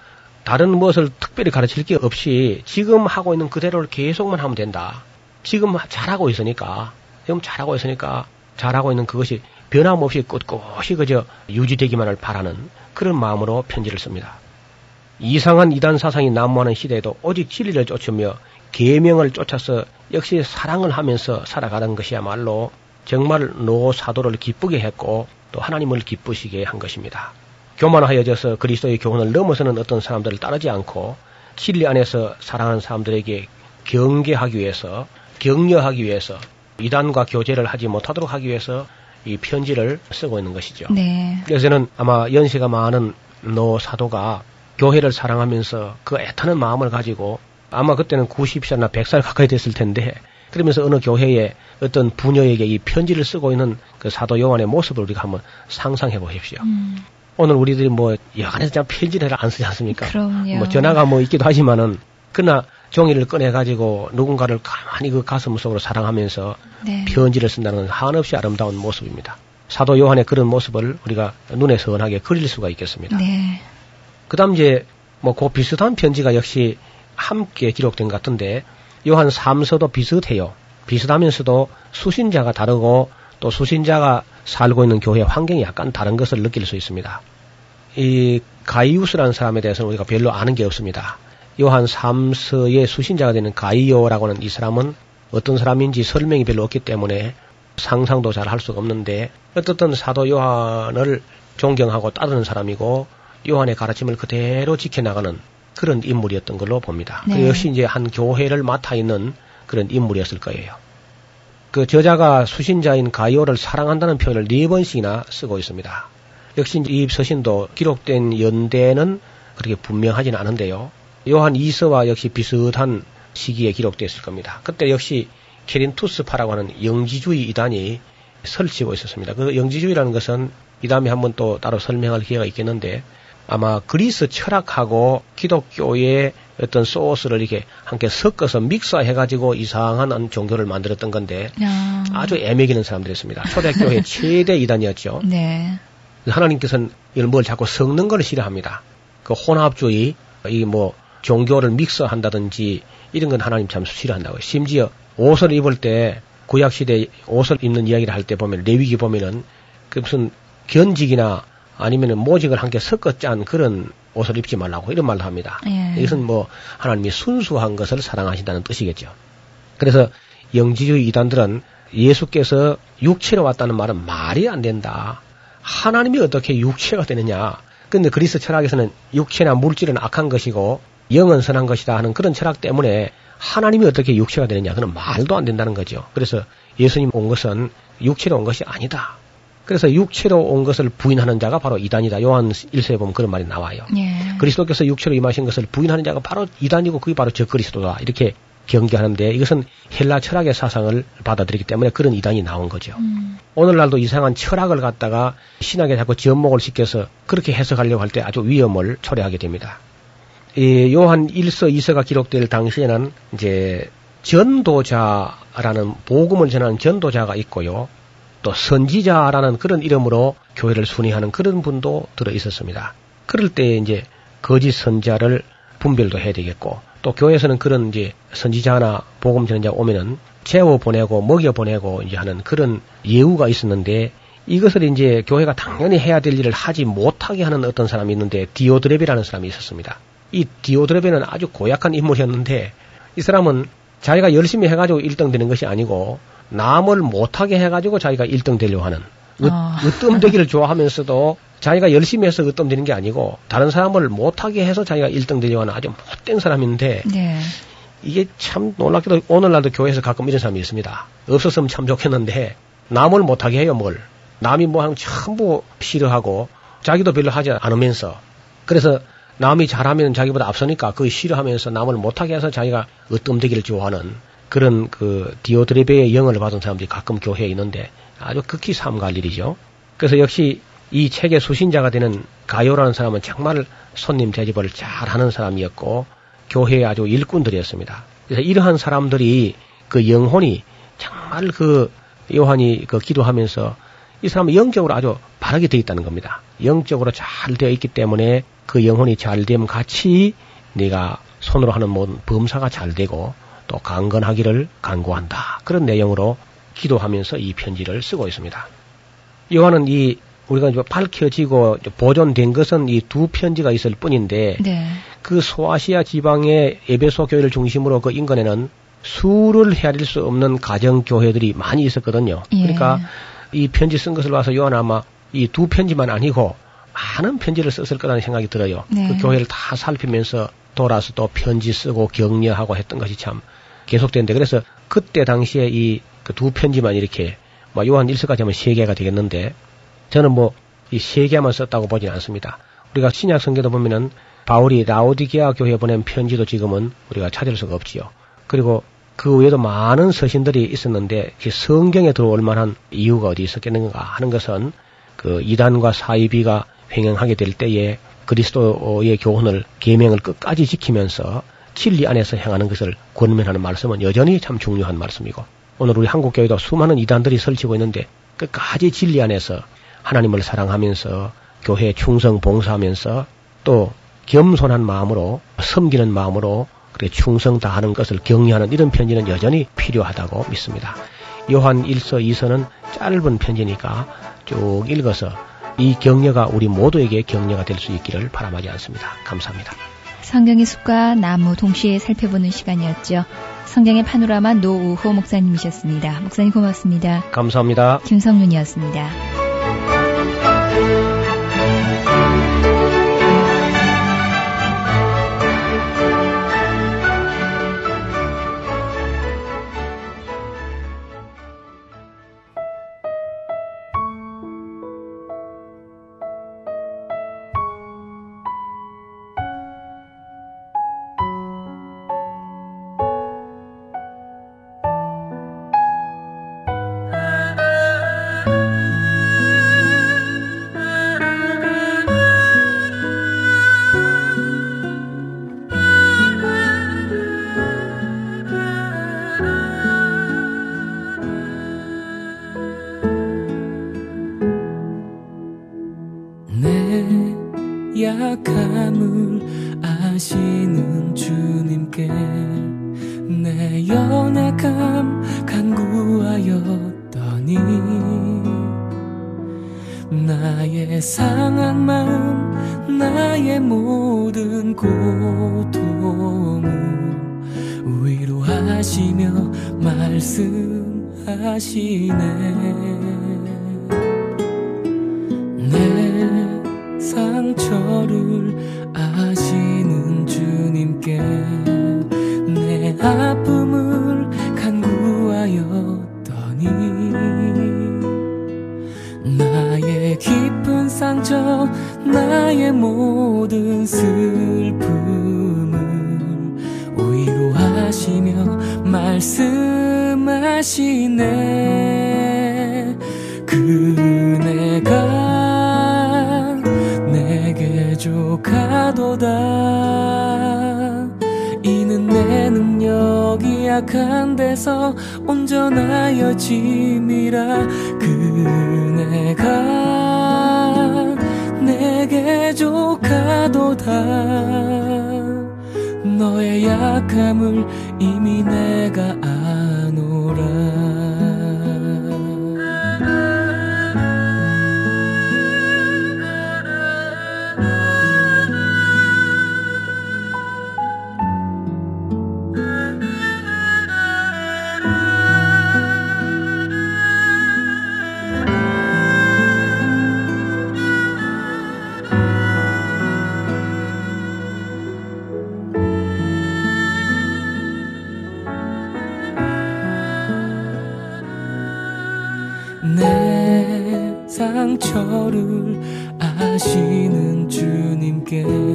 다른 무엇을 특별히 가르칠 게 없이 지금 하고 있는 그대로를 계속만 하면 된다. 지금 잘하고 있으니까, 지금 잘하고 있으니까 잘하고 있는 그것이 변함없이 꿋꿋이 그저 유지되기만을 바라는 그런 마음으로 편지를 씁니다. 이상한 이단 사상이 난무하는 시대에도 오직 진리를 쫓으며 계명을 쫓아서 역시 사랑을 하면서 살아가는 것이야말로 정말 노사도를 기쁘게 했고 또 하나님을 기쁘시게 한 것입니다. 교만하여져서 그리스도의 교훈을 넘어서는 어떤 사람들을 따르지 않고 진리 안에서 사랑하는 사람들에게 경계하기 위해서 격려하기 위해서 이단과 교제를 하지 못하도록 하기 위해서 이 편지를 쓰고 있는 것이죠. 네. 그래서는 아마 연세가 많은 노 사도가 교회를 사랑하면서 그 애타는 마음을 가지고 아마 그때는 90살이나 100살 가까이 됐을 텐데 그러면서 어느 교회에 어떤 부녀에게 이 편지를 쓰고 있는 그 사도 요한의 모습을 우리가 한번 상상해 보십시오. 음, 오늘 우리들이 뭐 여간에서 그냥 편지를 안 쓰지 않습니까? 그럼요. 뭐 전화가 뭐 있기도 하지만은 그러나 종이를 꺼내 가지고 누군가를 가만히 그 가슴 속으로 사랑하면서 네. 편지를 쓴다는 건 한없이 아름다운 모습입니다. 사도 요한의 그런 모습을 우리가 눈에 선하게 그릴 수가 있겠습니다. 네. 그다음 이제 뭐 그 비슷한 편지가 역시 함께 기록된 것 같은데 요한 3서도 비슷해요. 비슷하면서도 수신자가 다르고 또 수신자가 살고 있는 교회 환경이 약간 다른 것을 느낄 수 있습니다. 이 가이우스라는 사람에 대해서는 우리가 별로 아는 게 없습니다. 요한 3서의 수신자가 되는 가이오라고는 이 사람은 어떤 사람인지 설명이 별로 없기 때문에 상상도 잘 할 수가 없는데 어떻든 사도 요한을 존경하고 따르는 사람이고 요한의 가르침을 그대로 지켜나가는 그런 인물이었던 걸로 봅니다. 네. 그 역시 이제 한 교회를 맡아 있는 그런 인물이었을 거예요. 그 저자가 수신자인 가이오를 사랑한다는 표현을 네 번씩이나 쓰고 있습니다. 역시 이 서신도 기록된 연대는 그렇게 분명하지는 않은데요. 요한 2서와 역시 비슷한 시기에 기록됐을 겁니다. 그때 역시 케린투스파라고 하는 영지주의 이단이 설치고 있었습니다. 그 영지주의라는 것은 이 다음에 한번 또 따로 설명할 기회가 있겠는데 아마 그리스 철학하고 기독교의 어떤 소스를 이렇게 함께 섞어서 믹서해가지고 이상한 종교를 만들었던 건데 야. 아주 애매기는 사람들이었습니다. 초대교회 최대 이단이었죠. 네. 하나님께서는 이걸 뭘 자꾸 섞는 걸 싫어합니다. 그 혼합주의, 이 뭐 종교를 믹서한다든지 이런 건 하나님 참 싫어한다고. 심지어 옷을 입을 때 구약 시대 옷을 입는 이야기를 할 때 보면 레위기 보면은 그 무슨 견직이나 아니면은 모직을 함께 섞어 짠 그런 옷을 입지 말라고 이런 말도 합니다. 예. 이것은 뭐 하나님이 순수한 것을 사랑하신다는 뜻이겠죠. 그래서 영지주의 이단들은 예수께서 육체로 왔다는 말은 말이 안 된다. 하나님이 어떻게 육체가 되느냐. 근데 그리스 철학에서는 육체나 물질은 악한 것이고 영은 선한 것이다 하는 그런 철학 때문에 하나님이 어떻게 육체가 되느냐. 그는 말도 안 된다는 거죠. 그래서 예수님 온 것은 육체로 온 것이 아니다. 그래서 육체로 온 것을 부인하는 자가 바로 이단이다. 요한 1세에 보면 그런 말이 나와요. 예. 그리스도께서 육체로 임하신 것을 부인하는 자가 바로 이단이고 그게 바로 적그리스도다. 이렇게 경계하는데 이것은 헬라 철학의 사상을 받아들이기 때문에 그런 이단이 나온 거죠. 음. 오늘날도 이상한 철학을 갖다가 신학에 자꾸 지연목을 시켜서 그렇게 해석하려고 할 때 아주 위험을 초래하게 됩니다. 이 요한 1서, 2서가 기록될 당시에는 이제 전도자라는 복음을 전하는 전도자가 있고요. 또 선지자라는 그런 이름으로 교회를 순회하는 그런 분도 들어 있었습니다. 그럴 때 이제 거짓 선자를 분별도 해야 되겠고 또 교회에서는 그런 이제 선지자나 복음 전자 오면은 재워 보내고 먹여 보내고 이제 하는 그런 예우가 있었는데 이것을 이제 교회가 당연히 해야 될 일을 하지 못하게 하는 어떤 사람이 있는데 디오드레베라는 사람이 있었습니다. 이 디오드레베는 아주 고약한 인물이었는데 이 사람은 자기가 열심히 해가지고 1등 되는 것이 아니고 남을 못하게 해가지고 자기가 1등 되려고 하는 으, 아. 으뜸되기를 좋아하면서도 자기가 열심히 해서 으뜸되는 게 아니고 다른 사람을 못하게 해서 자기가 1등 되려고 하는 아주 못된 사람인데 네. 이게 참 놀랍게도 오늘날도 교회에서 가끔 이런 사람이 있습니다. 없었으면 참 좋겠는데 남을 못하게 해요 뭘. 남이 뭐 하는 거 전부 싫어하고 자기도 별로 하지 않으면서 그래서 남이 잘하면 자기보다 앞서니까 그거 싫어하면서 남을 못하게 해서 자기가 으뜸되기를 좋아하는 그런 그 디오드레베의 영을 받은 사람들이 가끔 교회에 있는데 아주 극히 삼가할 일이죠. 그래서 역시 이 책의 수신자가 되는 가요라는 사람은 정말 손님 대접을 잘 하는 사람이었고 교회의 아주 일꾼들이었습니다. 그래서 이러한 사람들이 그 영혼이 정말 그 요한이 그 기도하면서 이 사람은 영적으로 아주 바르게 되어 있다는 겁니다. 영적으로 잘 되어 있기 때문에 그 영혼이 잘 되면 같이 네가 손으로 하는 모든 범사가 잘 되고 또 강건하기를 간구한다. 그런 내용으로 기도하면서 이 편지를 쓰고 있습니다. 요한은 이 우리가 이제 밝혀지고 보존된 것은 이 두 편지가 있을 뿐인데 네. 그 소아시아 지방의 에베소 교회를 중심으로 그 인근에는 수를 헤아릴 수 없는 가정 교회들이 많이 있었거든요. 예. 그러니까 이 편지 쓴 것을 봐서 요한 아마 이 두 편지만 아니고 많은 편지를 썼을 거라는 생각이 들어요. 네. 그 교회를 다 살피면서 돌아서 또 편지 쓰고 격려하고 했던 것이 참 계속되는데 그래서 그때 당시에 이그두 편지만 이렇게 뭐 요한 1서까지 하면 세 개가 되겠는데 저는 뭐 이 세 개만 썼다고 보진 않습니다. 우리가 신약 성경도 보면은 바울이 라오디게아 교회에 보낸 편지도 지금은 우리가 찾을 수가 없지요. 그리고 그 외에도 많은 서신들이 있었는데 이 성경에 들어올 만한 이유가 어디 있었겠는가 하는 것은 그 이단과 사이비가 횡행하게 될 때에 그리스도의 교훈을 계명을 끝까지 지키면서 진리 안에서 행하는 것을 권면하는 말씀은 여전히 참 중요한 말씀이고 오늘 우리 한국 교회도 수많은 이단들이 설치고 있는데 끝까지 진리 안에서 하나님을 사랑하면서 교회에 충성 봉사하면서 또 겸손한 마음으로 섬기는 마음으로 그렇게 충성 다하는 것을 격려하는 이런 편지는 여전히 필요하다고 믿습니다. 요한 1서 2서는 짧은 편지니까 쭉 읽어서 이 격려가 우리 모두에게 격려가 될 수 있기를 바람하지 않습니다. 감사합니다. 성경의 숲과 나무 동시에 살펴보는 시간이었죠. 성경의 파노라마 노우호 목사님이셨습니다. 목사님 고맙습니다. 감사합니다. 김성윤이었습니다. 상처를 아시는 주님께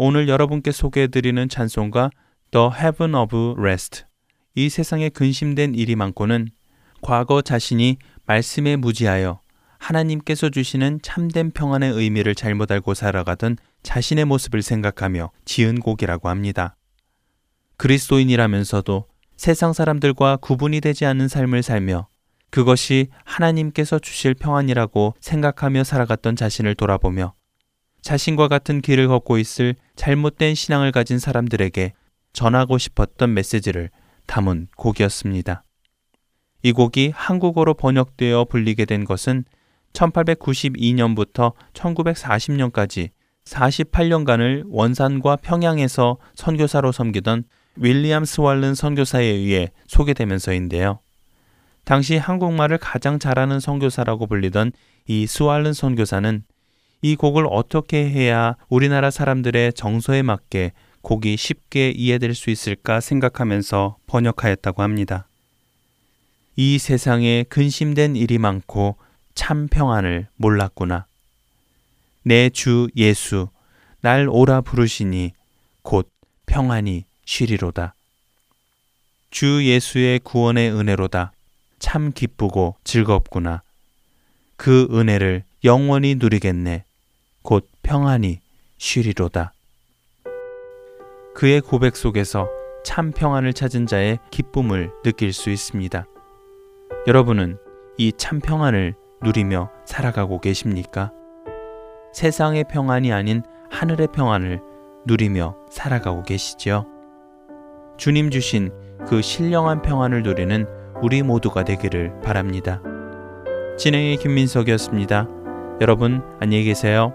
오늘 여러분께 소개해드리는 찬송가 The Heaven of Rest. 이 세상에 근심된 일이 많고는 과거 자신이 말씀에 무지하여 하나님께서 주시는 참된 평안의 의미를 잘못 알고 살아가던 자신의 모습을 생각하며 지은 곡이라고 합니다. 그리스도인이라면서도 세상 사람들과 구분이 되지 않는 삶을 살며 그것이 하나님께서 주실 평안이라고 생각하며 살아갔던 자신을 돌아보며 자신과 같은 길을 걷고 있을 잘못된 신앙을 가진 사람들에게 전하고 싶었던 메시지를 담은 곡이었습니다. 이 곡이 한국어로 번역되어 불리게 된 것은 1892년부터 1940년까지 48년간을 원산과 평양에서 선교사로 섬기던 윌리엄 스왈른 선교사에 의해 소개되면서인데요. 당시 한국말을 가장 잘하는 선교사라고 불리던 이 스왈른 선교사는 이 곡을 어떻게 해야 우리나라 사람들의 정서에 맞게 곡이 쉽게 이해될 수 있을까 생각하면서 번역하였다고 합니다. 이 세상에 근심된 일이 많고 참 평안을 몰랐구나. 내 주 예수, 날 오라 부르시니 곧 평안이 쉬리로다. 주 예수의 구원의 은혜로다. 참 기쁘고 즐겁구나. 그 은혜를 영원히 누리겠네. 곧 평안이 쉬리로다. 그의 고백 속에서 참 평안을 찾은 자의 기쁨을 느낄 수 있습니다. 여러분은 이 참 평안을 누리며 살아가고 계십니까? 세상의 평안이 아닌 하늘의 평안을 누리며 살아가고 계시지요? 주님 주신 그 신령한 평안을 누리는 우리 모두가 되기를 바랍니다. 진행의 김민석이었습니다. 여러분 안녕히 계세요.